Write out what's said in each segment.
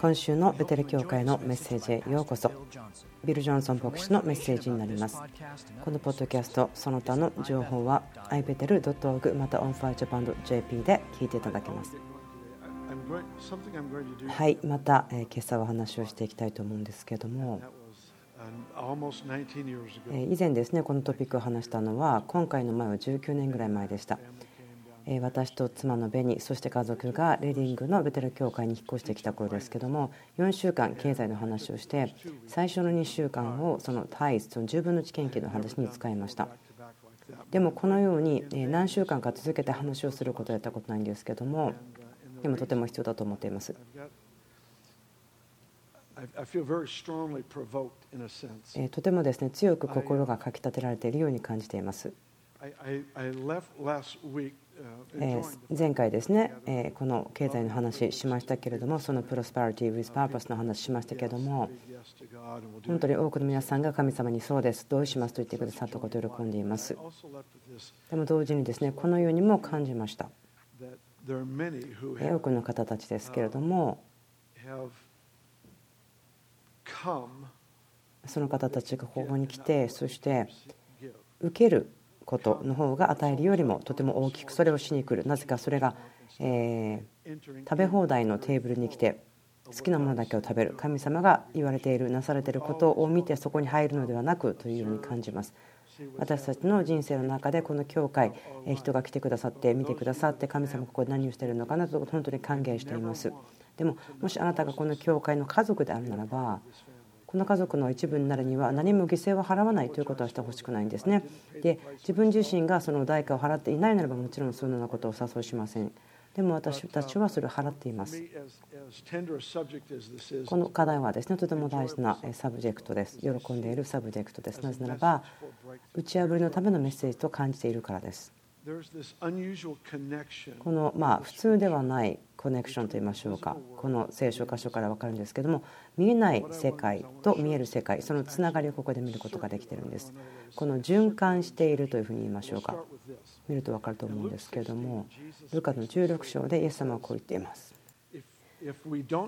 今週のベテル教会のメッセージへようこそ。ビル・ジョンソン牧師のメッセージになります。このポッドキャストその他の情報は ibetel.org また onfirejapan.jp で聞いていただけます。はいまた今朝は話をしていきたいと思うんですけども。以前ですねこのトピックを話したのは今回の前は19年ぐらい前でした私と妻のベニそして家族がレディングのベテル教会に引っ越してきた頃ですけども4週間経済の話をして最初の2週間をそのタイスその10分の1研究の話に使いました。でもこのように何週間か続けて話をすることをやったことないんですけどもでもとても必要だと思っています。とてもですね強く心がかきたてられているように感じています前回ですねこの経済の話しましたけれどもそのプロスパリティ・ウィズ・パーパスの話しましたけれども本当に多くの皆さんが神様にそうです同意しますと言ってくださったことを喜んでいます。でも同時にですねこのようにも感じました。多くの方たちですけれどもその方たちがここに来てそして受けることの方が与えるよりもとても大きくそれをしに来る。なぜかそれが、え食べ放題のテーブルに来て好きなものだけを食べる。神様が言われているなされていることを見てそこに入るのではなくというように感じます。私たちの人生の中でこの教会人が来てくださって見てくださって神様ここで何をしているのかなと本当に歓迎しています。でももしあなたがこの教会の家族であるならばこの家族の一部になるには何も犠牲を払わないということはしてほしくないんですね。で自分自身がその代価を払っていないならばもちろんそのようなことをお誘いしません。でも私たちはそれを払っています。この課題はですねとても大事な subject です。喜んでいる subject です。なぜならば打ち破りのためのメッセージと感じているからです。このまあ普通ではないコネクションといいましょうか。この聖書箇所から分かるんですけども見えない世界と見える世界そのつながりをここで見ることができてるんです。この循環しているというふうに言いましょうか。見ると分かると思うんですけれどもルカの16章でイエス様はこう言っています。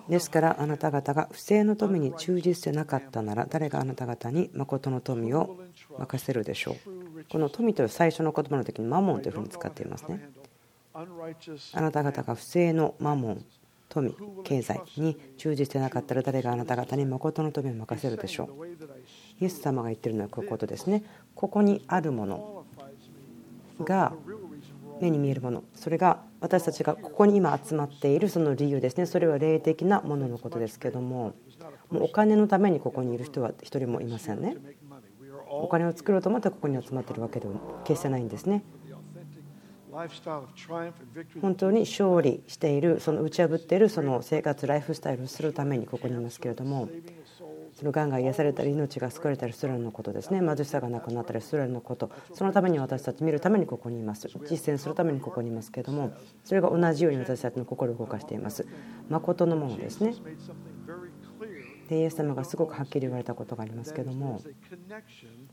ですからあなた方が不正の富に忠実でなかったなら誰があなた方に誠の富を任せるでしょう。この富という最初の言葉の時にマモンというふうに使っていますね。あなた方が不正のマモン富経済に忠実でなかったら誰があなた方に誠の富を任せるでしょう。イエス様が言ってるのはこういうことですね。ここにあるものが目に見えるもの。それが私たちがここに今集まっているその理由ですね。それは霊的なもののことですけどももうお金のためにここにいる人は一人もいませんね。お金を作ろうと思ってここに集まっているわけでは決してないんですね。本当に勝利しているその打ち破っているその生活ライフスタイルをするためにここにいますけれどもそのがんが癒されたり命が救われたりするのことですね。貧しさがなくなったりするのこと。そのために私たち見るためにここにいます。実践するためにここにいますけれどもそれが同じように私たちの心を動かしています。誠のものですね。でイエス様がすごくはっきり言われたことがありますけども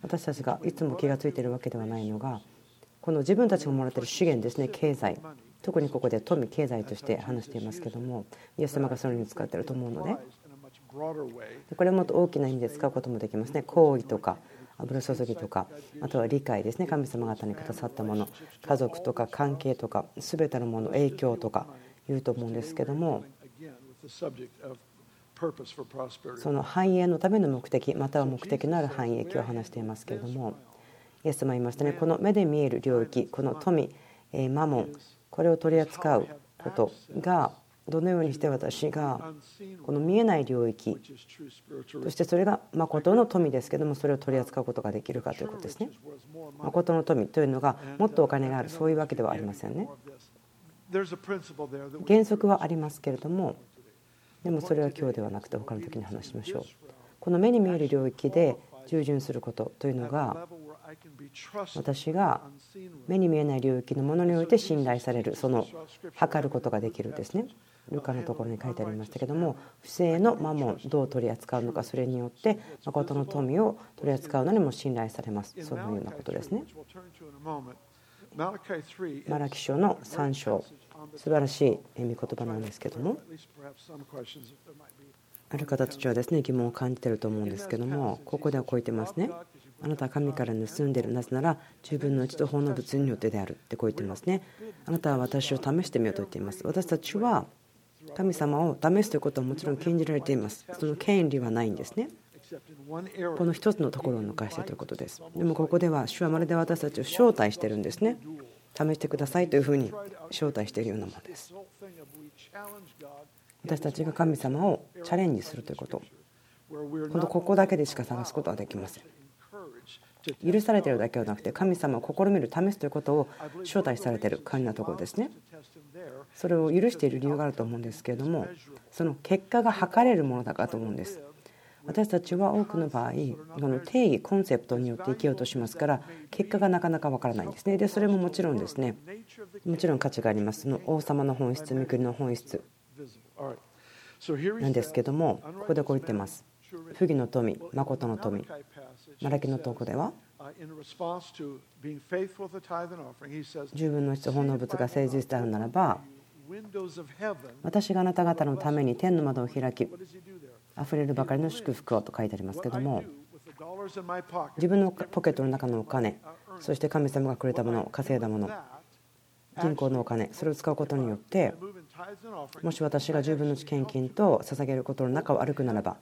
私たちがいつも気が付いてるわけではないのがこの自分たちがもらってる資源ですね。経済。特にここで富経済として話していますけどもイエス様がそれに使ってると思うのでこれはもっと大きな意味で使うこともできますね。行為とか油注ぎとかあとは理解ですね。神様方にくださったもの。家族とか関係とか全てのもの影響とか言うと思うんですけどもその繁栄のための目的または目的のある繁栄を話していますけれどもイエス様言いましたね。この目で見える領域この富マモンこれを取り扱うことがどのようにして私がこの見えない領域そしてそれが誠の富ですけどもそれを取り扱うことができるかということですね。誠の富というのがもっとお金があるそういうわけではありませんね。原則はありますけれどもでもそれは今日ではなくて他の時に話しましょう。この目に見える領域で従順することというのが私が目に見えない領域のものにおいて信頼されるその測ることができるんですねルカのところに書いてありましたけども不正のマモンどう取り扱うのかそれによって誠の富を取り扱うのにも信頼されます。そのようなことですね。マラキ書の3章。素晴らしい御言葉なんですけども。ある方たちはですね疑問を感じてると思うんですけどもここではこう言ってますね。あなたは神から盗んでいるなぜなら10分の1と法の物によってであるってこう言ってますね。あなたは私を試してみようと言っています。私たちは神様を試すということはもちろん禁じられています。その権利はないんですね。この一つのところを抜かしてということです。でもここでは主はまるで私たちを招待してるんですね。試してくださいというふうに招待しているようなものです。私たちが神様をチャレンジするということ。本当ここだけでしか探すことはできません。許されているだけではなくて神様を試みる試すということを招待されている感じなところですね。それを許している理由があると思うんですけれどもその結果が測れるものだからと思うんです。私たちは多くの場合この定義コンセプトによって生きようとしますから結果がなかなかわからないんですね。でそれももちろんですね。もちろん価値があります。その王様の本質御国の本質。なんですけどもここでこう言ってます。不義の富誠の富。マラキのとこでは十分の一本の物が誠実であるならば私があなた方のために天の窓を開きあふれるばかりの祝福をと書いてありますけども自分のポケットの中のお金そして神様がくれたもの稼いだもの銀行のお金それを使うことによってもし私が十分の献金と捧げることの中を歩くならば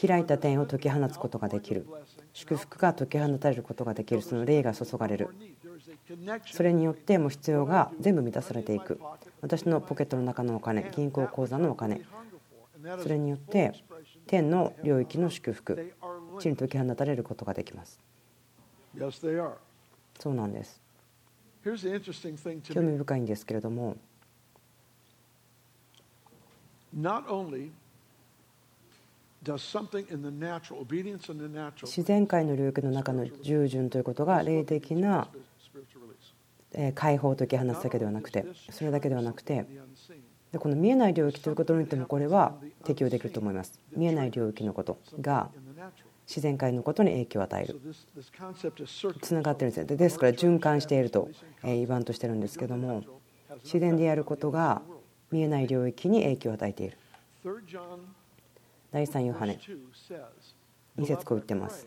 開いた点を解き放つことができる祝福が解き放たれることができるその霊が注がれる。それによってもう必要が全部満たされていく。私のポケットの中のお金銀行口座のお金。それによって天の領域の祝福。地に解き放たれることができます。そうなんです。興味深いんですけれども自然界の領域の中の従順ということが霊的な解放を解き放つだけではなくてそれだけではなくてこの見えない領域ということによってもこれは適用できると思います。見えない領域のことが自然界のことに影響を与える。つながってるんですね。ですから循環していると言わんとしてるんですけども自然でやることが見えない領域に影響を与えている。第3ヨハネ。2節こう言ってます。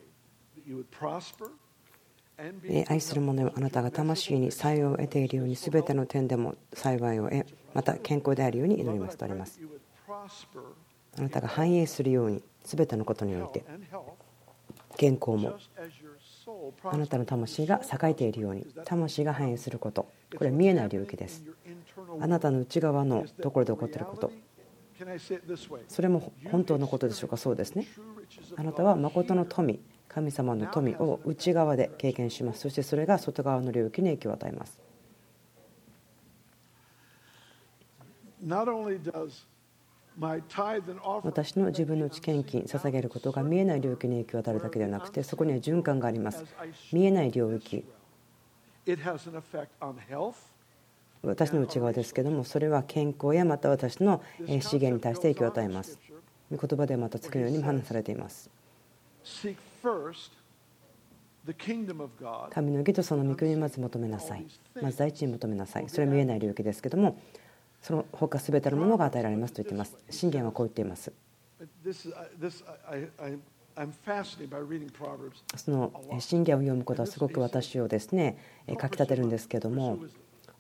愛する者よあなたが魂に幸いを得ているように全ての点でも幸いを得また健康であるように祈りますとあります。あなたが繁栄するように全てのことにおいて健康もあなたの魂が栄えているように魂が繁栄すること。これは見えない領域です。あなたの内側のところで起こっていること。それも本当のことでしょうか？そうですね。あなたは誠の富神様の富を内側で経験します。そしてそれが外側の領域に影響を与えます。私の自分の知見金捧げることが見えない領域に影響を与えるだけではなくてそこには循環があります。見えない領域私の内側ですけどもそれは健康やまた私の資源に対して影響を与えます言葉ではまた次のように話されています神の義とその御国にまず求めなさい。まず第一に求めなさい。それは見えない領域ですけども、その他すべてのものが与えられますと言っています。信玄はこう言っています。その信玄を読むことはすごく私をですね、かきたてるんですけども、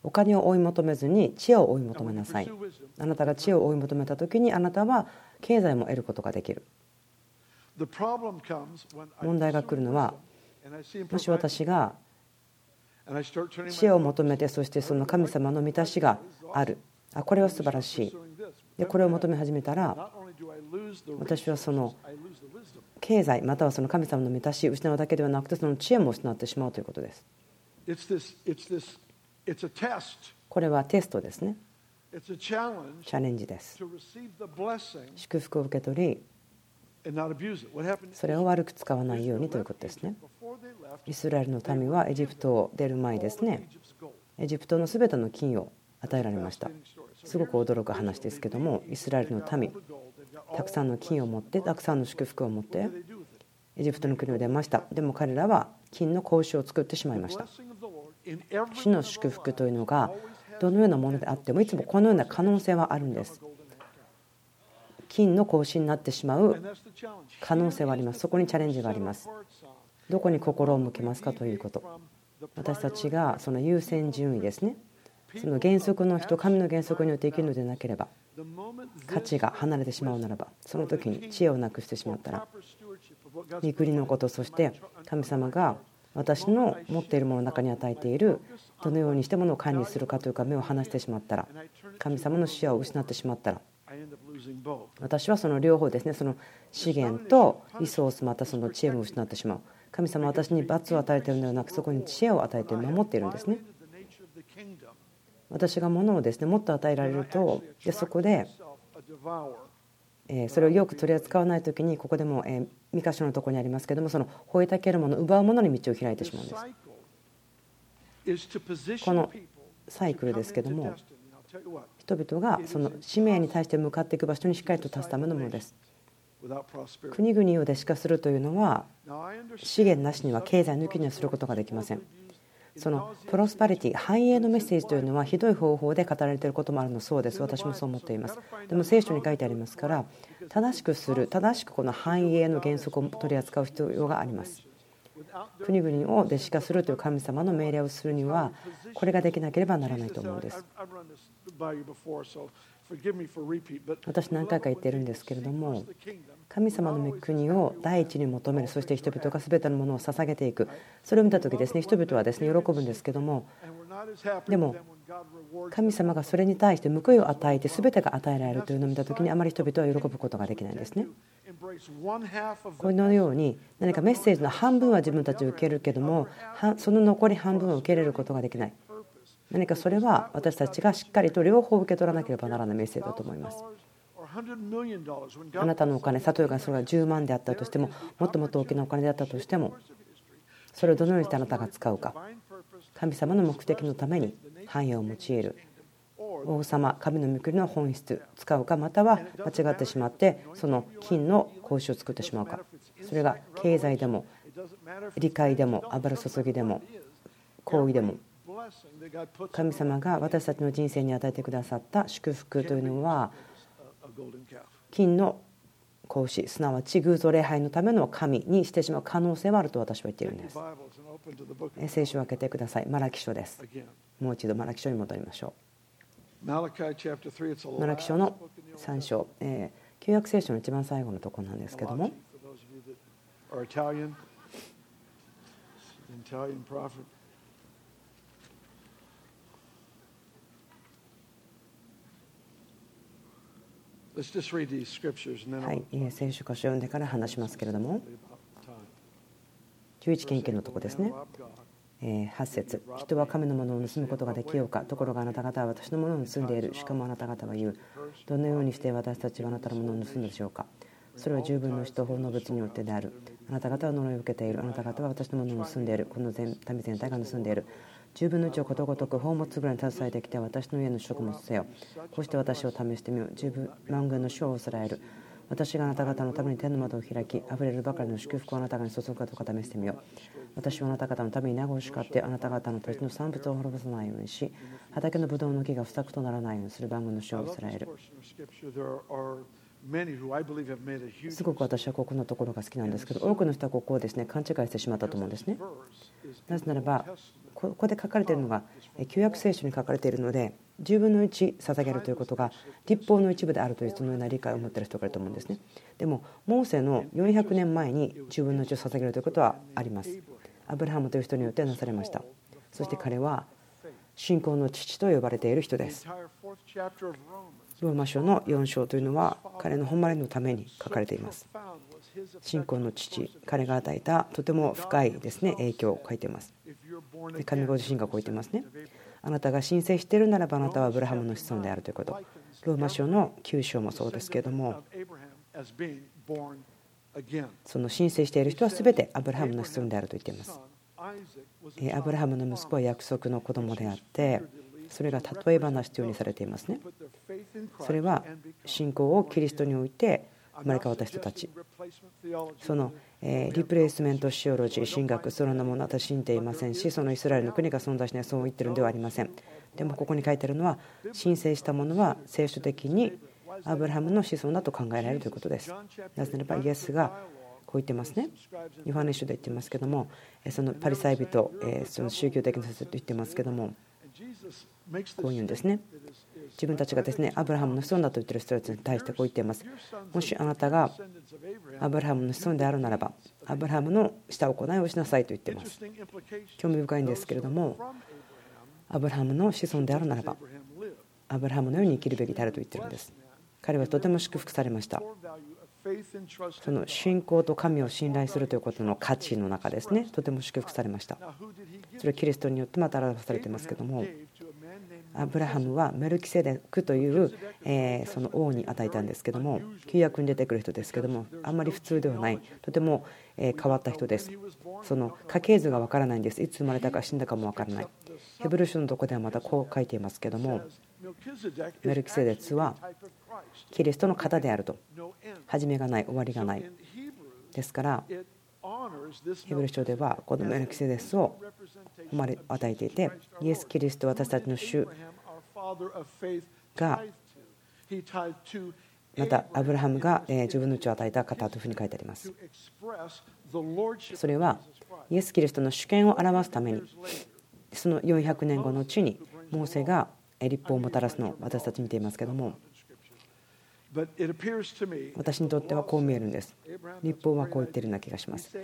お金を追い求めずに知恵を追い求めなさい。あなたが知恵を追い求めた時にあなたは経済も得ることができる。問題が来るのはもし私が知恵を求めてそしてその神様の満たしがあるあこれは素晴らしいでこれを求め始めたら私はその経済またはその神様の満たしを失うだけではなくてその知恵も失ってしまうということですこれはテストですね。チャレンジです。祝福を受け取りそれを悪く使わないようにということですね。イスラエルの民はエジプトを出る前ですね、エジプトのすべての金を与えられました。すごく驚く話ですけども、イスラエルの民、たくさんの金を持って、たくさんの祝福を持って、エジプトの国を出ました。でも彼らは金の格子を作ってしまいました。主の祝福というのがどのようなものであってもいつもこのような可能性はあるんです。金の格子になってしまう可能性はあります。そこにチャレンジがあります。どこに心を向けますかということ。私たちがその優先順位ですね。その原則の人神の原則によって生きるのでなければ価値が離れてしまうならばその時に知恵をなくしてしまったら御国のことそして神様が私の持っているものの中に与えているどのようにしてものを管理するかというか目を離してしまったら神様の視野を失ってしまったら私はその両方ですねその資源とリソースまたその知恵も失ってしまう。神様は私に罰を与えているのではなくそこに知恵を与えて守っているんですね。私が物をですねもっと与えられるとでそこでそれをよく取り扱わない時にここでも2箇所のところにありますけどもその吠えたけるもの奪うものに道を開いてしまうんです。このサイクルですけども人々がその使命に対して向かっていく場所にしっかりと立つためのものです。国々を弟子化するというのは資源なしには経済抜きにはすることができませんそのプロスパリティ繁栄のメッセージというのはひどい方法で語られていることもあるのそうです。私もそう思っています。でも聖書に書いてありますから正しくする正しくこの繁栄の原則を取り扱う必要があります。国々を弟子化するという神様の命令をするにはこれができなければならないと思うんです。私何回か言ってるんですけれども神様の御国を第一に求めるそして人々が全てのものを捧げていく。それを見た時ですね人々はですね喜ぶんですけどもでも神様がそれに対して報いを与えて全てが与えられるというのを見た時にあまり人々は喜ぶことができないんですね。このように何かメッセージの半分は自分たち受けるけどもその残り半分を受け入れることができない何かそれは私たちがしっかりと両方受け取らなければならないメッセージだと思います。あなたのお金、例えばそれが10万であったとしても、もっともっと大きなお金であったとしても、それをどのようにしてあなたが使うか、神様の目的のために繁栄を用いる、王様、神の御国の本質、使うか、または間違ってしまって、その金の格子を作ってしまうか、それが経済でも、理解でも、油注ぎでも、行為でも。神様が私たちの人生に与えてくださった祝福というのは金の格子すなわち偶像礼拝のための神にしてしまう可能性はあると私は言っているんです。聖書を開けてください。マラキ書です。もう一度マラキ書に戻りましょう。マラキ書の3章、えー、旧約聖書の一番最後のところなんですけどもはい、聖書箇所を読んでから話しますけれども。11研究のとこですね。8節。人は神のものを盗むことができようか。ところがあなた方は私のものを盗んでいる。しかもあなた方は言う。どのようにして私たちはあなたのものを盗んだでしょうか。それは十分の人法の物によってである。あなた方は呪いを受けている。あなた方は私のものを盗んでいる。この民全体が盗んでいる10分の1をことごとく宝物ぐらいに携えてきて私の家の食物せよ。こうして私を試してみよう。十分万軍の主を恐らえる。私があなた方のために天の窓を開き溢れるばかりの祝福をあなた方に注ぐかどうか試してみよう。私はあなた方のために名護を叱ってあなた方の土地の産物を滅ぼさないようにし畑のブドウの木が不作とならないようにする万軍の主を恐らえる。すごく私はここのところが好きなんですけど多くの人はここをですね勘違いしてしまったと思うんですね。なぜならばここで書かれているのが旧約聖書に書かれているので10分の1捧げるということが立法の一部であるというそのような理解を持っている人がいると思うんですね。でもモーセの400年前に10分の1を捧げるということはあります。アブラハムという人によってなされました。そして彼は信仰の父と呼ばれている人です。ローマ書の4章というのは彼の誉れのために書かれています。信仰の父彼が与えたとても深いですね影響を書いています。神ご自身がこう言ってますね。あなたが申請しているならばあなたはアブラハムの子孫であるということ。ローマ書の9章もそうですけれどもその申請している人は全てアブラハムの子孫であると言っています。アブラハムの息子は約束の子供であってそれが例え話というようにされていますね。それは信仰をキリストにおいて生まれ変わった人たち。そのリプレイスメントシオロジー神学そのようなものは私信じていませんしそのイスラエルの国が存在しないそう言ってるんではありません。でもここに書いてあるのは申請したものは聖書的にアブラハムの子孫だと考えられるということです。なぜならばイエスがこう言ってますね。ヨハネ書で言ってますけどもそのパリサイ人その宗教的な説と言ってますけどもこう言うんですね。自分たちがですねアブラハムの子孫だと言ってる人たちに対してこう言っています。もしあなたがアブラハムの子孫であるならばアブラハムのした行いをしなさいと言っています。興味深いんですけれどもアブラハムの子孫であるならばアブラハムのように生きるべきであると言ってるんです。彼はとても祝福されました。その信仰と神を信頼するということの価値の中ですね。とても祝福されました。それはキリストによってまた表されていますけどもアブラハムはメルキセデクというその王に与えたんですけども旧約に出てくる人ですけどもあんまり普通ではないとても変わった人です。その家系図がわからないんです。いつ生まれたか死んだかもわからない。ヘブル書のとこではまたこう書いていますけどもメルキセデツはキリストの型であると。始めがない終わりがない。ですからヘブル書ではこのメルキセデスを誉れ与えていてイエス・キリスト私たちの主がまたアブラハムが自分の血を与えた方というふうに書いてあります。それはイエス・キリストの主権を表すためにその400年後の地にモーセが立法をもたらすのを私たち見ていますけども私にとってはこう見えるんです。立法はこう言っているような気がします。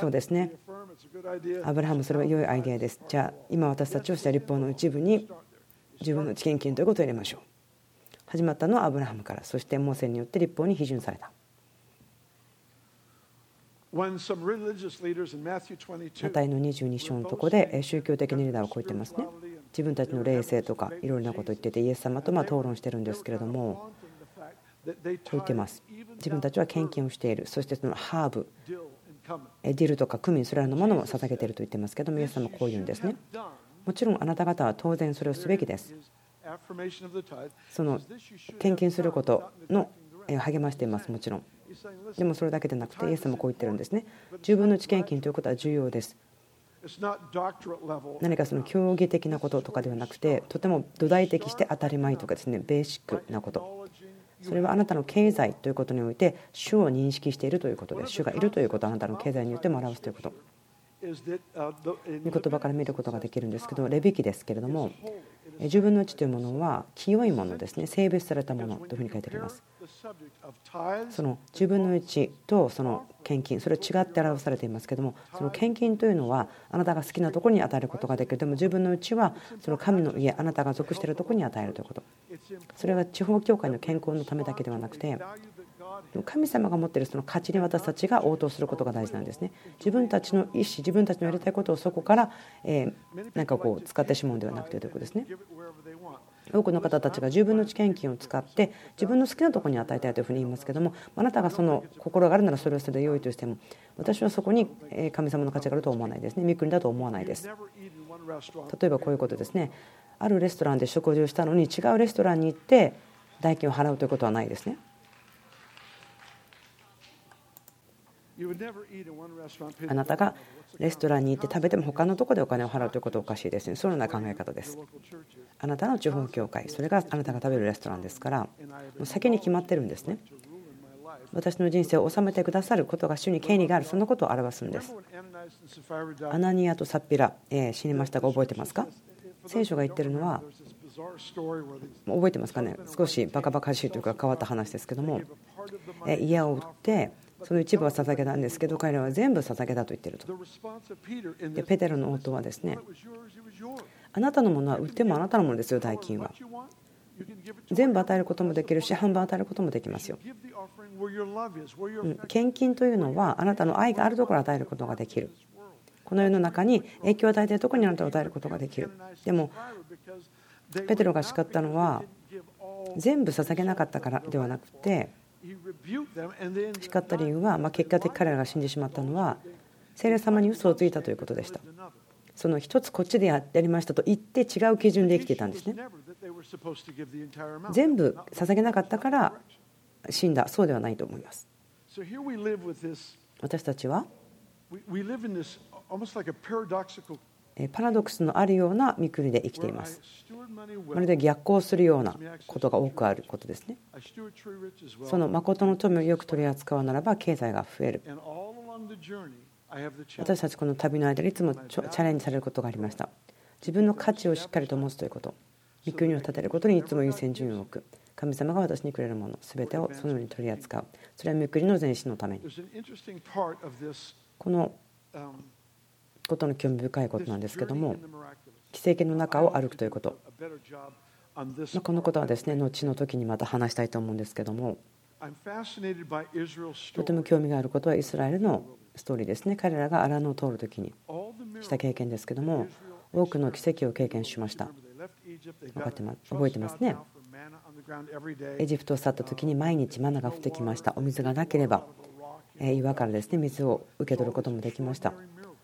そうですね。アブラハムそれは良いアイデアです。じゃあ今私たちをした立法の一部に自分の知見金ということを入れましょう。始まったのはアブラハムから。そしてモーセによって立法に批准された。マタイの22章のとこで宗教的リーダーはこう言ってますね。自分たちの霊性とかいろいろなことを言っててイエス様とま討論してるんですけれども言ってます。自分たちは献金をしている。そしてそのハーブ。ディルとかクミンそれらのものを捧げていると言ってますけどもイエス様こう言うんですね。もちろんあなた方は当然それをすべきです。その献金することの励ましていますもちろん。でもそれだけでなくてイエス様こう言ってるんですね。十分の知見金ということは重要です。何かその競技的なこととかではなくてとても土台的して当たり前とかですねベーシックなことそれはあなたの経済ということにおいて主を認識しているということです。主がいるということをあなたの経済によっても表すということ御言葉から見ることができるんですけどレビキですけれども自分のうちというものは清いものですね。性別されたものというふうに書いてあります。その自分のうちとその献金それは違って表されていますけどもその献金というのはあなたが好きなところに与えることができる。でも自分のうちはその神の家あなたが属しているところに与えるということ。それは地方教会の健康のためだけではなくて神様が持っているその価値に私たちが応答することが大事なんですね。自分たちの意思自分たちのやりたいことをそこからえなんかこう使ってしまうんではなくてということですね。多くの方たちが自分の知見金を使って自分の好きなところに与えたいというふうに言いますけどもあなたがその心があるならそれをそれで良いとしても私はそこに神様の価値があるとは思わないですね。御国だと思わないです。例えばこういうことですね。あるレストランで食事をしたのに違うレストランに行って代金を払うということはないですね。あなたがレストランに行って食べても他のとこでお金を払うということはおかしいですね。そのような考え方です。あなたの地方教会、それがあなたが食べるレストランですから、もう先に決まってるんですね。私の人生を治めてくださることが主に権利がある、そのことを表すんです。アナニアとサッピラ、えー、死にましたが覚えてますか？聖書が言ってるのは、覚えてますかね、少しバカバカしいというか変わった話ですけども、家を売って、その一部は捧げたんですけど彼らは全部捧げたと言っていると。でペテロの応答はですねあなたのものは売ってもあなたのものですよ代金は。全部与えることもできるし半分与えることもできますよ。献金というのはあなたの愛があるところを与えることができる。この世の中に影響を与えているところにあなたを与えることができる。でもペテロが叱ったのは全部捧げなかったからではなくて叱った理由は、ま結果的彼らが死んでしまったのは聖霊様に嘘をついたということでした。その一つこっちでやりましたと言って違う基準で生きていたんですね。全部捧げなかったから死んだ。そうではないと思います。私たちはえパラドックスのあるような見くりで生きています。まるで逆行するようなことが多くあることですね。その誠の富をよく取り扱うならば経済が増える。私たちこの旅の間でいつもチャレンジされることがありました。自分の価値をしっかりと持つということ。御国を立てることにいつも優先順位を置く。神様が私にくれるもの全てをそのように取り扱う。それは御国の前進のために。このことの興味深いことなんですけども.奇跡の中を歩くということこのことはですね後の時にまた話したいと思うんですけどもとても.興味があることはイスラエルのストーリーですね彼らが荒野を通る時にした経験ですけども多くの奇跡を経験しました分かってま got 覚えてますね.エジプトを去った時に毎日マナが降ってきましたお水がなければえー岩からですね水を受け取ることもできました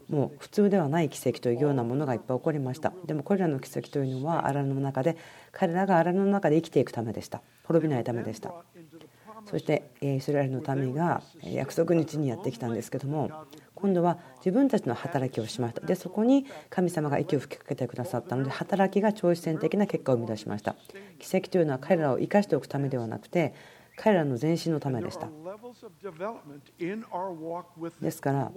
もう普通ではない奇跡というようなものがいっぱい起こりました。でもこれらの奇跡というのは荒野の中で彼らが荒野の中で生きていくためでした。滅びないためでした。そしてイスラエルの民が約束の地にやってきたんですけども今度は自分たちの働きをしました。でそこに神様が息を吹きかけてくださったので働きが超自然的な結果を生み出しました。奇跡というのは彼らを生かしておくためではなくて彼らの前進のためでした。ですから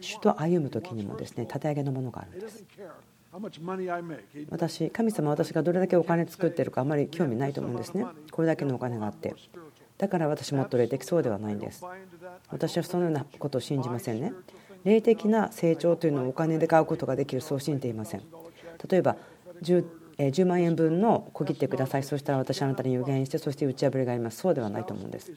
主?と歩む時にもですね立て上げのものがあるんです。私神様は私がどれだけお金作ってるかあまり興味ないと思うんですね。これだけのお金があって。だから私もっと霊的そうではないんです.私はそのようなことを信じませんね。霊的な成長というのをお金で買うことができるそう信じていません。例えば 10, えー10万円分の小切ってください。そしたら私あなたに予言してそして打ち破りがあります。そうではないと思うんです.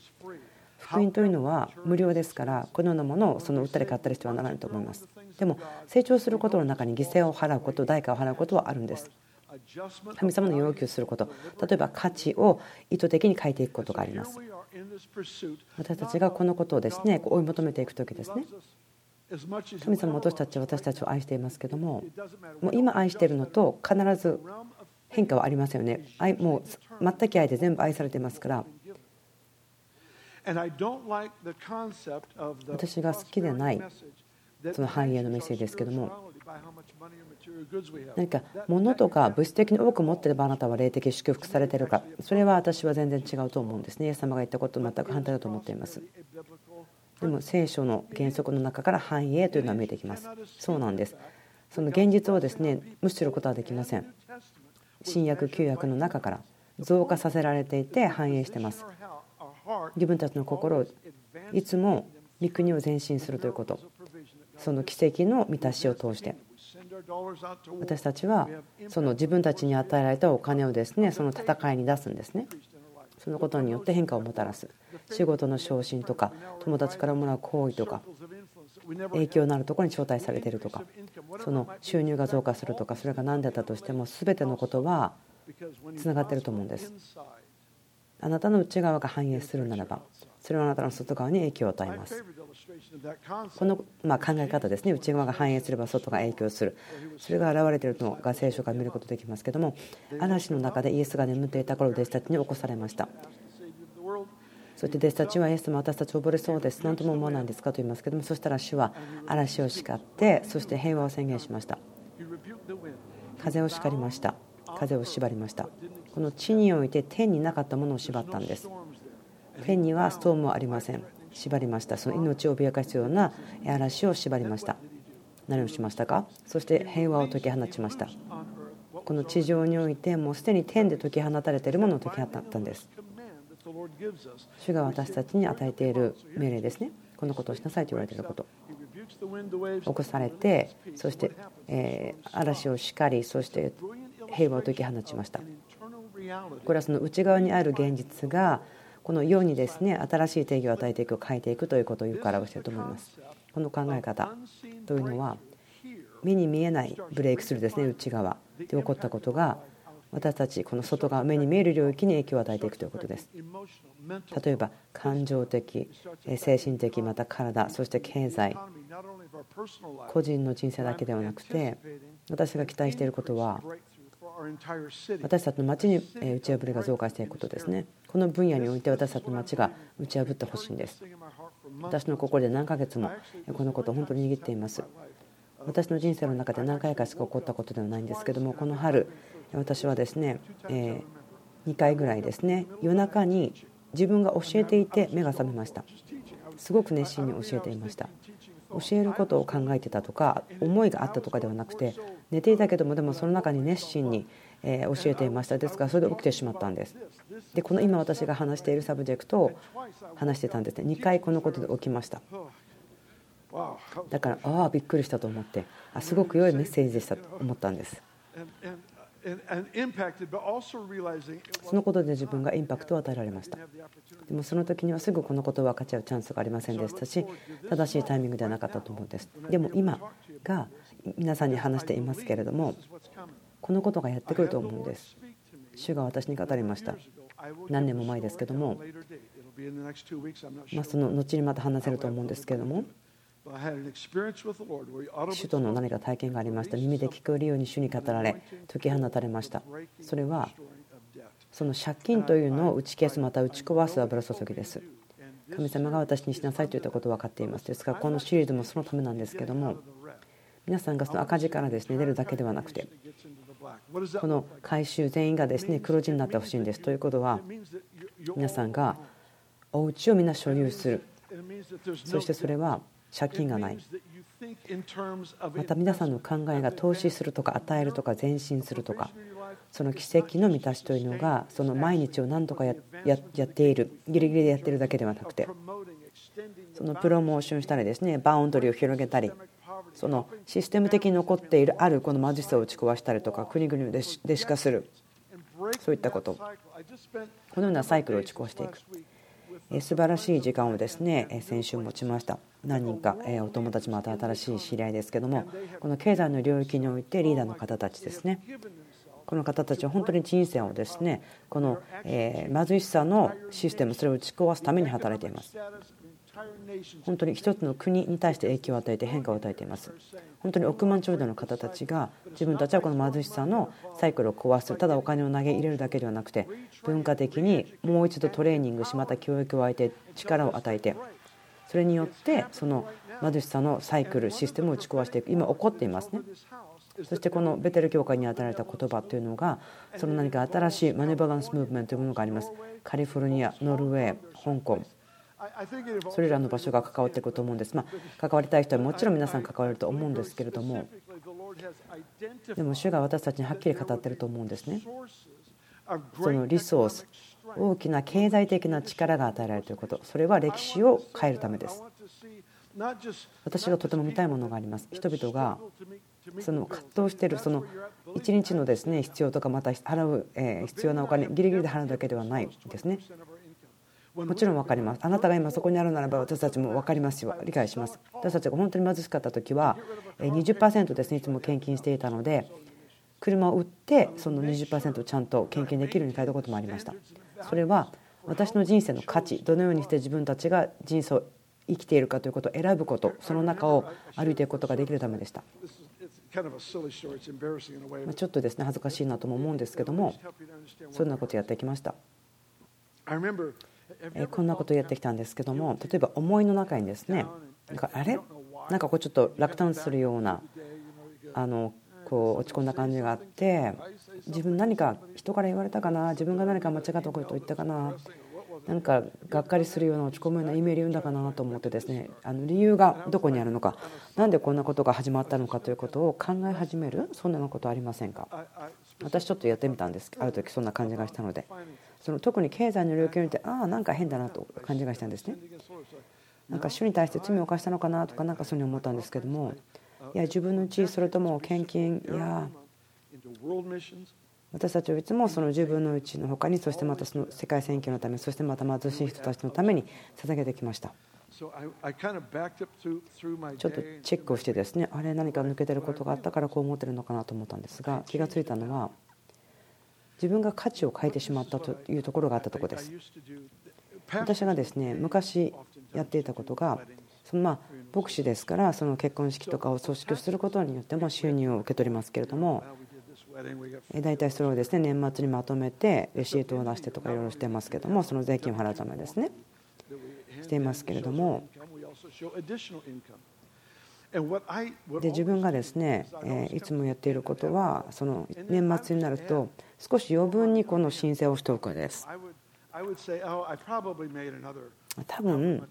福音というのは無料ですからこのようなものをその売ったり買ったりしてはならないと思います。でも成長することの中に犠牲を払うこと代価を払うことはあるんです。神様の要求すること。例えば価値を意図的に変えていくことがあります。私たちがこのことをですねこう追い求めていく時ですね。神様私たちは私たちを愛していますけどももう今愛しているのと必ず変化はありませんよね。愛もう全く愛で全部愛されていますから私が好きでないその繁栄のメッセージですけども our spirituality by how much money or material goods we have. 何か物とか物質的に多く持っていればあなたは霊的祝福されているかそれは私は全然違うと思うんですね。イエス様が言ったことと全く反対だと思っています。でも聖書の原則の中から繁栄というのは見えてきます。そうなんです。その現実をですね無視することはできません。新約旧約の中から増加させられていて繁栄してます自分たちの心をいつも御国を前進するということ。その奇跡の満たしを通して。私たちはその自分たちに与えられたお金をですねその戦いに出すんですね。そのことによって変化をもたらす。仕事の昇進とか友達からもらう行為とか影響のあるところに招待されているとか。その収入が増加するとかそれが何だったとしても全てのことはつながってると思うんです。あなたの内側が反映するならばそれはあなたの外側に影響を与えます。このま考え方ですね。内側が反映すれば外が影響する。それが現れているのが聖書から見ることできますけども嵐の中でイエスが眠っていた頃弟子たちに起こされました。そして弟子たちはイエス様私たち溺れそうです。何とも思わないんですかと言いますけどもそしたら主は嵐を叱ってそして平和を宣言しました。風を叱りました。風を縛りました。この地において天になかったものを縛ったんです。天にはストームはありません。縛りました。その命を脅かすような嵐を縛りました。何をしましたか？そして平和を解き放ちました。この地上においてもうすでに天で解き放たれているものを解き放ったんです。主が私たちに与えている命令ですね。このことをしなさいと言われていること。起こされてそして、えー嵐を叱りそして平和を解き放ちました。これはその内側にある現実がこの世にですね新しい定義を与えていく変えていくということをよく表していると思います。この考え方というのは目に見えないブレイクスルーですね内側。で起こったことが私たちこの外側目に見える領域に影響を与えていくということです。例えば感情的精神的また体そして経済。個人の人生だけではなくて私が期待していることは私たちの町に打ち破りが増加していくことですね。この分野において私たちの町が打ち破ってほしいんです。私の心で何ヶ月もこのことを本当に握っています。私の人生の中で何回かしか起こったことではないんですけどもこの春私はですね2回ぐらいですね夜中に自分が教えていて目が覚めました。すごく熱心に教えていました教えることを考えてたとか思いがあったとかではなくて寝ていたけどもでもその中に熱心に教えていました。ですからそれで起きてしまったんです。でこの今私が話している subject を話してたんですね。2回このことで起きました。だからああびっくりしたと思ってあすごく良いメッセージでしたと思ったんです。そのことで自分がインパクトを与えられました。でもその時にはすぐこのことを分かち合うチャンスがありませんでしたし正しいタイミングではなかったと思うんです。でも今が皆さんに話していますけれどもこのことがやってくると思うんです。主が私に語りました。何年も前ですけどもまその後にまた話せると思うんですけれども主との何か体験がありました。耳で聞くように主に語られ解き放たれました。それはその借金というのを打ち消すまた打ち壊す油注ぎです。神様が私にしなさいといったことを分かっています。ですからこのシリーズもそのためなんですけども皆さんがその赤字からですね出るだけではなくてこの回収全員がですね黒字になってほしいんです。ということは皆さんがお家を皆所有する。そしてそれは借金がない。また皆さんの考えが投資するとか与えるとか前進するとか。その奇跡の満たしというのがその毎日を何とかやっている。ギリギリでやっているだけではなくて。そのプロモーションしたりですねバウンドリーを広げたり。そのシステム的に残っているあるこの貧しさを打ち壊したりとか国々を弟子化する。そういったこと。このようなサイクルを打ち壊していく素晴らしい時間をですね先週持ちました。何人かお友達また新しい知り合いですけどもこの経済の領域においてリーダーの方たちですね。この方たちは本当に人生をですねこの貧しさのシステムそれを打ち壊すために働いています。本当に一つの国に対して影響を与えて変化を与えています。本当に億万長者の方たちが自分たちはこの貧しさのサイクルを壊す。ただお金を投げ入れるだけではなくて文化的にもう一度トレーニングしまた教育を相手力を与えてそれによってその貧しさのサイクルシステムを打ち壊していく今起こっていますね。そしてこのベテル教会に与えられた言葉というのがその何か新しいマネバランスムーブメントというものがあります。カリフォルニアノルウェー香港。それらの場所が関わってくると思うんです。まあ、関わりたい人はもちろん皆さん関われると思うんですけれどもでも主が私たちにはっきり語ってると思うんですね。そのリソース大きな経済的な力が与えられるということそれは歴史を変えるためです。私がとても見たいものがあります。人々がその葛藤しているその1日のですね必要とかまた払う必要なお金ギリギリで払うだけではないですね。もちろん分かります。あなたが今そこにあるならば私たちも分かりますよ。理解します。私たちが本当に貧しかった時は20%ですねいつも献金していたので車を売ってその20%をちゃんと献金できるように変えたこともありました。それは私の人生の価値どのようにして自分たちが人生を生きているかということを選ぶことその中を歩いていくことができるためでした。ちょっとですね恥ずかしいなとも思うんですけどもそんなことやってきました。こんなことをやってきたんですけども例えば思いの中にですねなんかあれ？なんかこうちょっと落胆するようなあのこう落ち込んだ感じがあって自分何か人から言われたかな？自分が何か間違ったことを言ったかな？なんかがっかりするような落ち込むようなイメージ言うんだかなと思ってですねあの理由がどこにあるのか何でこんなことが始まったのかということを考え始めるそんなことありませんか？私ちょっとやってみたんですある時そんな感じがしたので。その特に経済の領域においてああなんか変だなと感じがしたんですね。なんか主に対して罪を犯したのかなとかなんかそういうふうに思ったんですけどもいや自分のうちそれとも献金いや私たちはいつもその自分のうちの他にそしてまたその世界選挙のためそしてまた貧しい人たちのために捧げてきました。ちょっとチェックをしてですねあれ何か抜けてることがあったからこう思ってるのかなと思ったんですが気が付いたのは自分が価値を変えてしまったというところがあったところです。私がですね昔やっていたことがそのまあ牧師ですからその結婚式とかを組織することによっても収入を受け取りますけれども大体それをですね年末にまとめてレシートを出してとかいろいろしてますけどもその税金を払うためですね。していますけれどもで自分がですねいつもやっていることはその年末になると少し余分にこの申請をしておくです。多分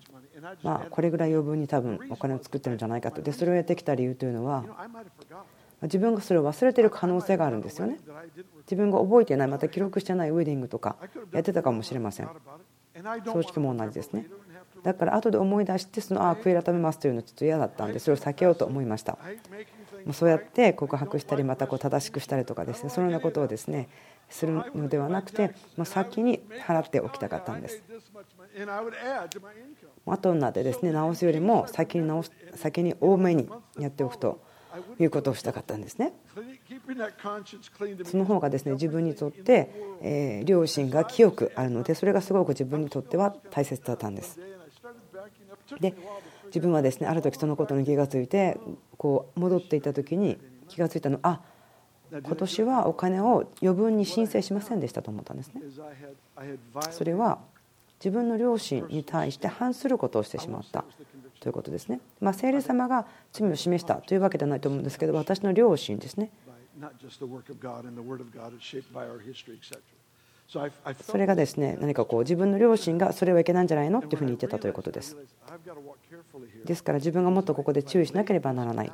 まあこれぐらい余分に多分お金を作ってるんじゃないかと。でそれをやってきた理由というのは自分がそれを忘れている可能性があるんですよね。自分が覚えていないまた記録してないウェディングとかやってたかもしれません。葬式も同じですねだから後で思い出してそのああ悔い改めますというのはちょっと嫌だったんでそれを避けようと思いました。そうやって告白したりまたこう正しくしたりとかですねそのようなことをですねするのではなくてもう先に払っておきたかったんです。後になってですね直すよりも先に直す先に多めにやっておくということをしたかったんですね。その方がですね自分にとってえ良心が清くあるのでそれがすごく自分にとっては大切だったんですで自分はですねある時そのことに気が付いてこう戻っていた時に気が付いたのあ今年はお金を余分に申請しませんでしたと思ったんですね。それは自分の両親に対して反することをしてしまったということですね。まあ聖霊様が罪を示したというわけではないと思うんですけど私の両親ですね。それがですね何かこう自分の両親がそれはいけないんじゃないの？っていうふうに言ってたということです。ですから自分がもっとここで注意しなければならない。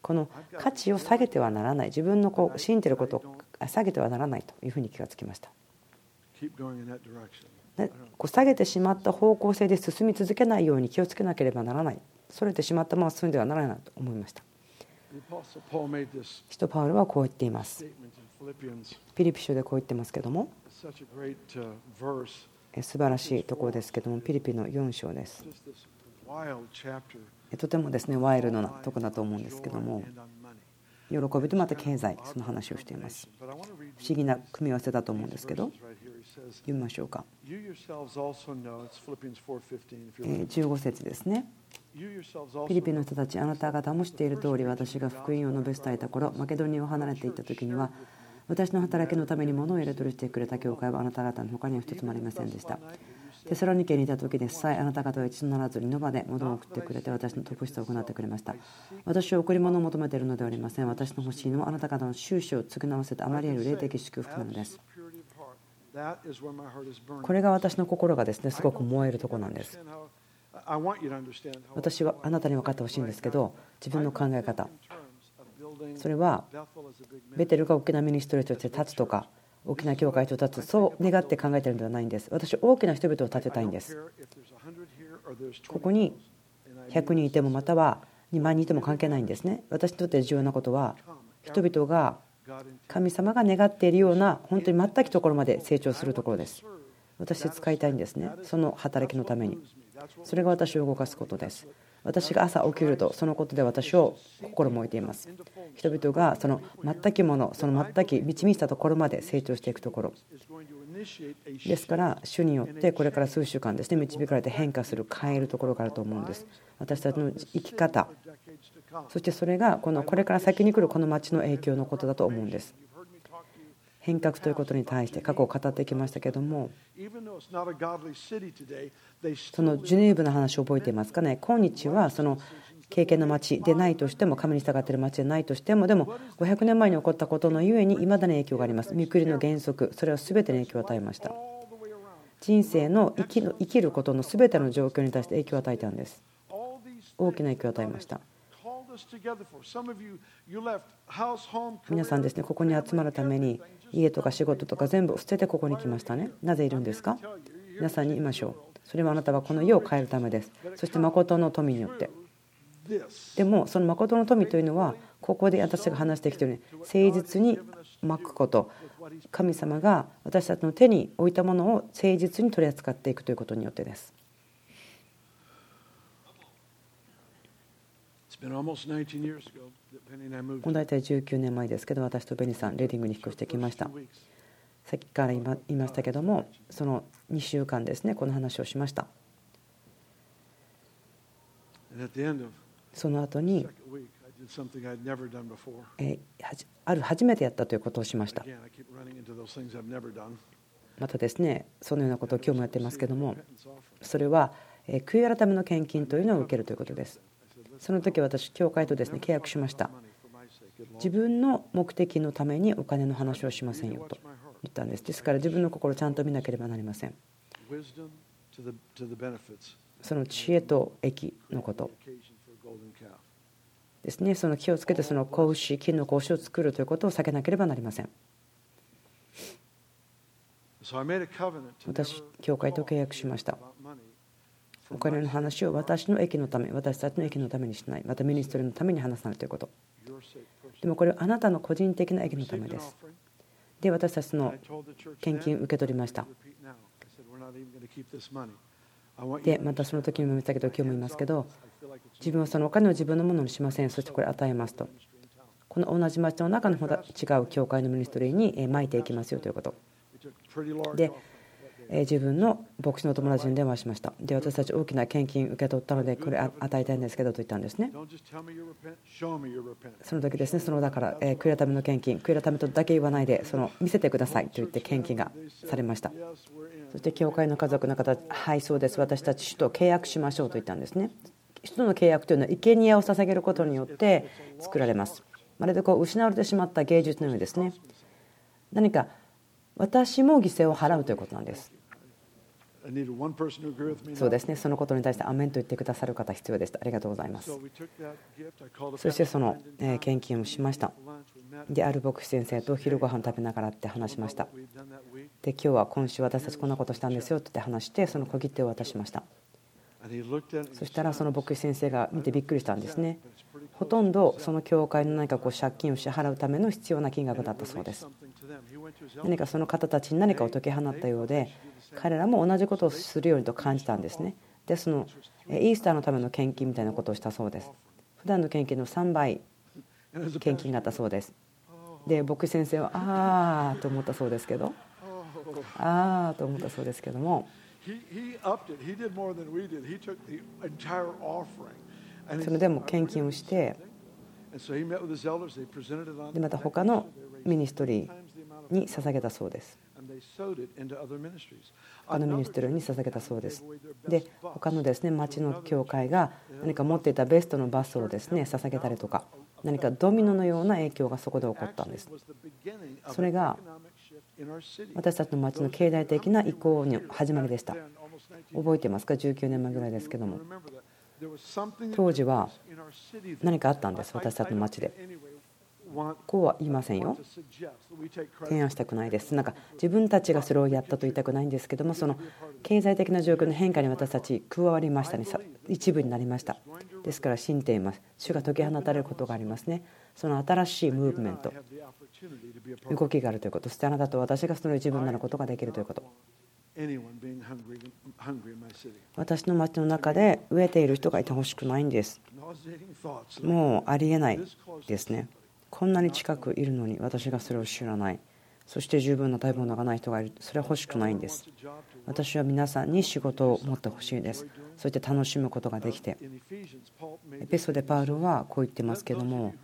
この価値を下げてはならない。自分のこう信じてることを下げてはならないというふうに気がつきました。こう下げてしまった方向性で進み続けないように気をつけなければならない。それてしまったまま進んではならないと思いました。使徒パウルはこう言っています。ピリピ書でこう言ってますけども素晴らしいところですけどもピリピの4章です。とてもですねワイルドなとこだと思うんですけども喜びとまた経済その話をしています。不思議な組み合わせだと思うんですけど読みましょうか。15節ですね。フィリピンの人たちあなた方も知っている通り私が福音を述べ伝えた頃マケドニアを離れていった時には私の働きのために物を入れ取りしてくれた教会はあなた方の他には一つもありませんでした。テサロニケにいた時でさえあなた方は一度ならずにノバで物を送ってくれて私の特質を行ってくれました。私は贈り物を求めているのではありません。私の欲しいのはあなた方の収支を償わせてあまり得る霊的祝福なのです。これが私の心がですねすごく燃えるところなんです。私はあなたに分かってほしいんですけど自分の考え方それはベテルが大きなミニストリーとして立つとか大きな教会と立つそう願って考えてるのではないんです。私大きな人々を立てたいんです。ここに100人いてもまたは2万人いても関係ないんですね。私にとって重要なことは人々が神様が願っているような本当に全くところまで成長するところです。私使いたいんですね。その働きのために。それが私を動かすことです。私が朝起きるとそのことで私を心も置いています。人々がその全きものその全き満ち満ちたところまで成長していくところ。ですから主によってこれから数週間ですね導かれて変化する変えるところがあると思うんです。私たちの生き方。そしてそれがこのこれから先に来るこの町の影響のことだと思うんです。変革ということに対して過去を語ってきましたけどもそのジュネーブの話を覚えていますかね？今日はその経験の町でないとしても神に従っている町でないとしてもでも500年前に起こったことのゆえにいまだに影響があります。見送りの原則それは全てに影響を与えました。人生の生きる生きることの全ての状況に対して影響を与えたんです。大きな影響を与えました皆さんですねここに集まるために家とか仕事とか全部捨ててここに来ましたね。なぜいるんですか？皆さんに言いましょう。それはあなたはこの家を変えるためです。そして誠の富によって。でもその誠の富というのはここで私が話してきているように誠実にまくこと。神様が私たちの手に置いたものを誠実に取り扱っていくということによってですもう大体19年前ですけど私とベニさんレディングに引っ越してきましたさっきから言いましたけどもその2週間ですねこの話をしました.えーはじある初めてやったということをしました.またですねそのようなことを今日もやってますけども.それはえー悔い改めの献金というのを受けるということですその時私教会とですね契約しました。自分の目的のためにお金の話をしませんよと言ったんです。ですから自分の心をちゃんと見なければなりません.その知恵と益のこと.ですね。その気をつけてその子牛金の子牛を作るということを避けなければなりません。私教会と契約しましたお金の話を私の益のため私たちの益のためにしない。また ministry のために話さないということ。でもこれはあなたの個人的な益のためです。で私たちの献金受け取りました。でまたその時にも見たけど今日も言いますけど自分はそのお金を自分のものにしません。そしてこれ与えますと。この同じ町の中の違う教会の ministry にまいていきますよということ。でえー自分の牧師の友達に電話しました。で私たち大きな献金受け取ったのでこれあ与えたいんですけどと言ったんですね.その時ですねそのだから、えー悔い改めの献金悔い改めとだけ言わないでその見せてくださいと言って献金がされました.そして教会の家族の方はいそうです。私たち主と契約しましょうと言ったんですね。主との契約というのは生贄を捧げることによって作られます。まるでこう失われてしまった芸術のようにですね。何か私も犠牲を払うということなんです.そうですねそのことに対してアメンと言ってくださる方必要でしたありがとうございますそしてその.献金をしました.である牧師先生と昼ご飯食べながらって話しました.で今日は今週私たちこんなことしたんですよって話してその小切手を渡しましたそしたらその牧師先生が見てびっくりしたんですね。Said, "But it's pretty ほとんどその教会の何かこう借金を支払うための必要な金額だったそうです。Something to them." He went to his 何かその方たちに何かを解き放ったようで彼らも同じことをするようにと感じたんですね。でそのえイースターのための献金みたいなことをしたそうです。普段の献金の3倍献金があったそうです。で牧師先生はああと思ったそうですけど。Oh, ああと思ったそうですけどもそれでも献金をして、また他の ministryに捧げたそうです。他の ministry に捧げたそうです。で、他のですね町の教会が何か持っていたベストのバスをですね捧げたりとか、何かドミノのような影響がそこで起こったんです。それが私たちの町の経済的な移行の始まりでした。覚えてますか？19年前ぐらいですけども。当時は何かあったんです私たちの町で。こうは言いませんよ。提案したくないです。なんか自分たちがそれをやったと言いたくないんですけどもその経済的な状況の変化に私たち加わりましたね。一部になりました。ですから信っています。主が解き放たれることがありますね。その新しいムーブメント。動きがあるということ。そしてあなたと私がその一部になることができるということ。私の町の中で飢えている人がいてほしくないんです。もうありえないですね。こんなに近くいるのに私がそれを知らない。そして十分な食べ物がない人がいる。それは欲しくないんです。私は皆さんに仕事を持ってほしいです。そして楽しむことができて。エペソでパウロはこう言ってますけども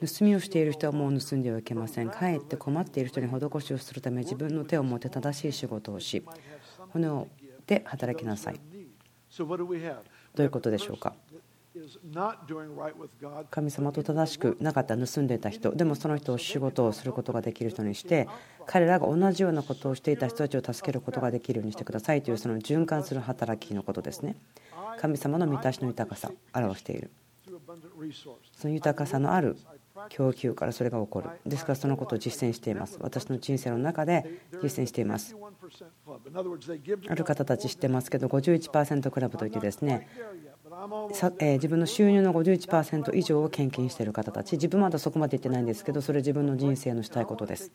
盗みをしている人はもう盗んではいけません。かえって困っている人に施しをするため自分の手を持って正しい仕事をし骨をで働きなさい。どういうことでしょうか？神様と正しくなかった盗んでいた人。でもその人を仕事をすることができる人にして彼らが同じようなことをしていた人たちを助けることができるようにしてくださいというその循環する働きのことですね。神様の満たしの豊かさを表している。その豊かさのある供給からそれが起こる。ですからそのことを実践しています。私の人生の中で実践しています。ある方たち知ってますけど51%クラブといってですね自分の収入の51%以上を献金している方たち。自分まだそこまで言ってないんですけどそれ自分の人生のしたいことです。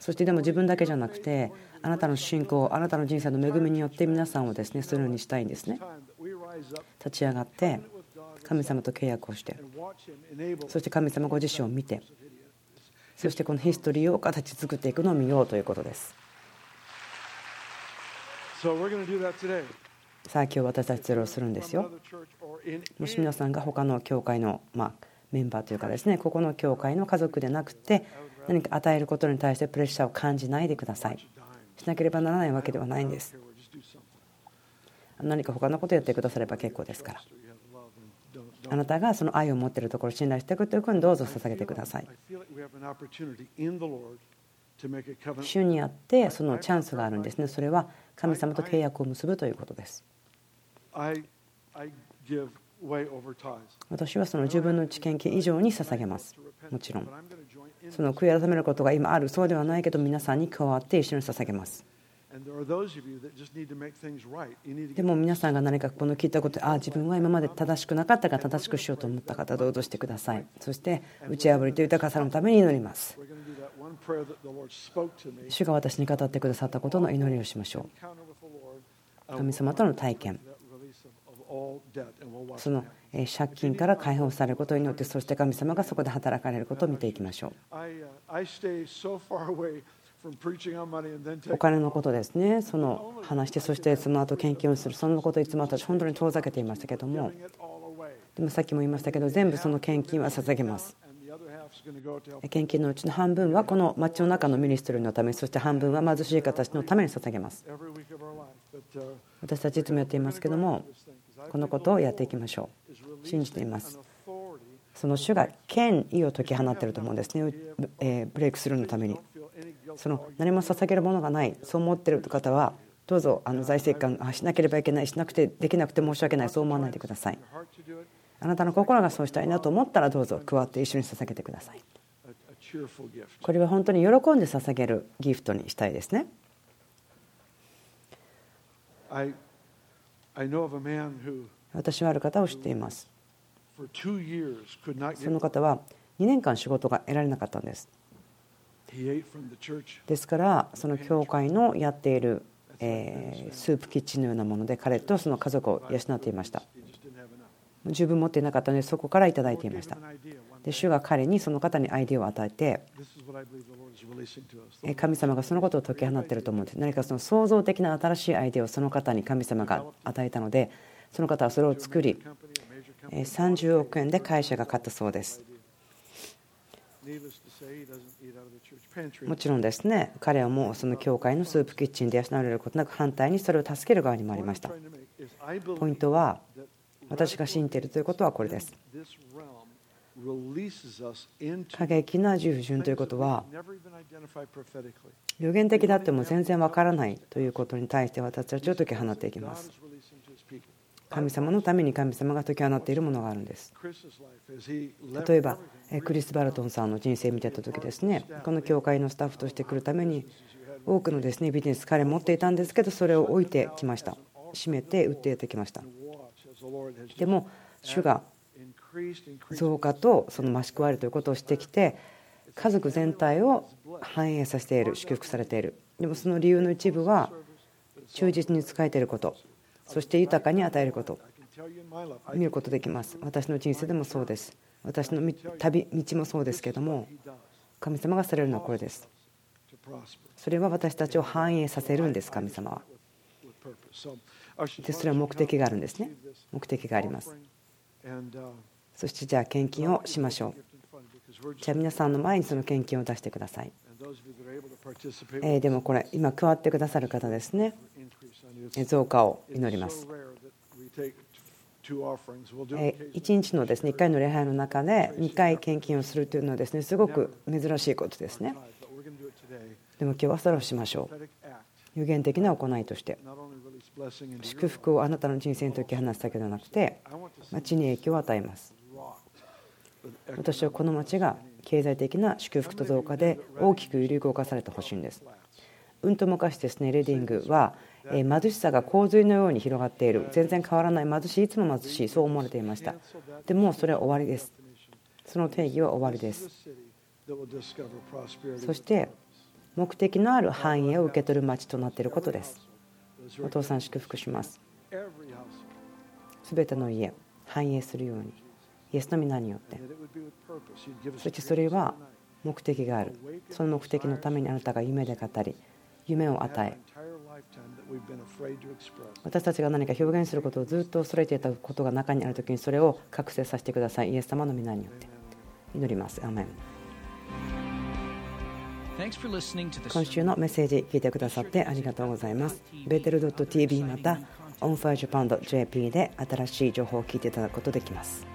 そしてでも自分だけじゃなくてあなたの信仰あなたの人生の恵みによって皆さんをですねするようにしたいんですね。立ち上がって神様と契約をしてそして神様ご自身を見てそしてこのヒストリーを形作っていくのを見ようということです。さあ今日私たちそれをするんですよ。もし皆さんが他の教会の、まあ、メンバーというかですねここの教会の家族でなくて何か与えることに対してプレッシャーを感じないでください。しなければならないわけではないんです。何か他のことやってくだされば結構ですから。あなたがその愛を持っているところ信頼していくということにどうぞ捧げてください。主にあってそのチャンスがあるんですね。それは神様と契約を結ぶということです。私はその自分の知見金以上に捧げます。もちろん。その悔い改めることが今あるそうではないけど皆さんに加わって一緒に捧げます。でも皆さんが何かこの聞いたことでああ自分は今まで正しくなかったから正しくしようと思った方どうぞしてください。そして打ち破りと豊かさのために祈ります.主が私に語ってくださったことの祈りをしましょ.う。神様との体験その借金から解放されることによってそして神様がそこで働かれることを見ていきましょう。I, uh, I stay so far away from preaching on money and then お金のことですね。その話してそしてその後献金をする。そのことをいつも私本当に遠ざけていましたけども.でもさっきも言いましたけど全部その献金は捧げます。献金のうちの半分はこの町の中のミニストリーのためそして半分は貧しい方たちのために捧げます。Uh, 私たちいつもやっていますけどもこのことをやっていきましょう。信じています。その主が権威を解き放ってると思うんですね、えブレイクスルーのために。その何も捧げるものがない。そう思ってる方はどうぞあの財政感あしなければいけない。しなくてできなくて申し訳ない。そう思わないでください。あなたの心がそうしたいなと思ったらどうぞ加わって一緒に捧げてください。これは本当に喜んで捧げるギフトにしたいですね。私はある方を知っていますその.方は2年間仕事が得られなかったんです.ですからその教会のやっている、えースープキッチンのようなもので彼とその家族を養っていました十分持っていなかったのでそこから頂いていました。で主が彼にその方にアイデアを与えて神様がそのことを解き放っていると思うんです。何かその創造的な新しいアイデアをその方に神様が与えたのでその方はそれを作り30億円で会社が買ったそうです。もちろんですね彼はもうその教会のスープキッチンで養われることなく反対にそれを助ける側にもありました。ポイントは私が信じているということはこれです。過激な従順ということは予言的だっても全然わからないということに対して私たちを解き放っていきます。神様のために神様が解き放っているものがあるんです。例えばクリス・バルトンさんの人生を見てた時ですね。この教会のスタッフとして来るために多くのですねビジネス彼持っていたんですけどそれを置いてきました。閉めて売ってやってきました。でも主が増加とその増し加えるということをしてきて家族全体を反映させている祝福されている。でもその理由の一部は忠実に仕えていることそして豊かに与えること。見ることできます。私の人生でもそうです。私の旅道もそうですけども神様がされるのはこれです。それは私たちを繁栄させるんです神様は。でそれは目的があるんですね。目的があります。そしてじゃあ献金をしましょう。じゃあ皆さんの前にその献金を出してください。え、でもこれ、今、加わってくださる方ですね、増加を祈ります。1日のですね1回の礼拝の中で2回献金をするというのはですねすごく珍しいことですね。でも今日はそれをしましょう。有限的な行いとして。祝福をあなたの人生に解き放つだけではなくて町に影響を与えます。私はこの町が経済的な祝福と増加で大きく揺り動かされてほしいんです。うんと昔ですねレディングはえー貧しさが洪水のように広がっている。全然変わらない貧しいいつも貧しいそう思われていました。でもそれは終わりです。その定義は終わりです。そして目的のある繁栄を受け取る町となっていることです。お父さん祝福します。Every house. すべての家繁栄するように。イエスの皆によって。そしてそれは目的がある。その目的のためにあなたが夢で語り夢を与え私たちが何か表現することをずっと恐れていたことが中にある時にそれを覚醒させてください。イエス様の皆によって。祈ります。アメン。今週のメッセージ聞いてくださってありがとうございます。ベテル .tv また onfirejapan.jp で新しい情報を聞いていただくことできます。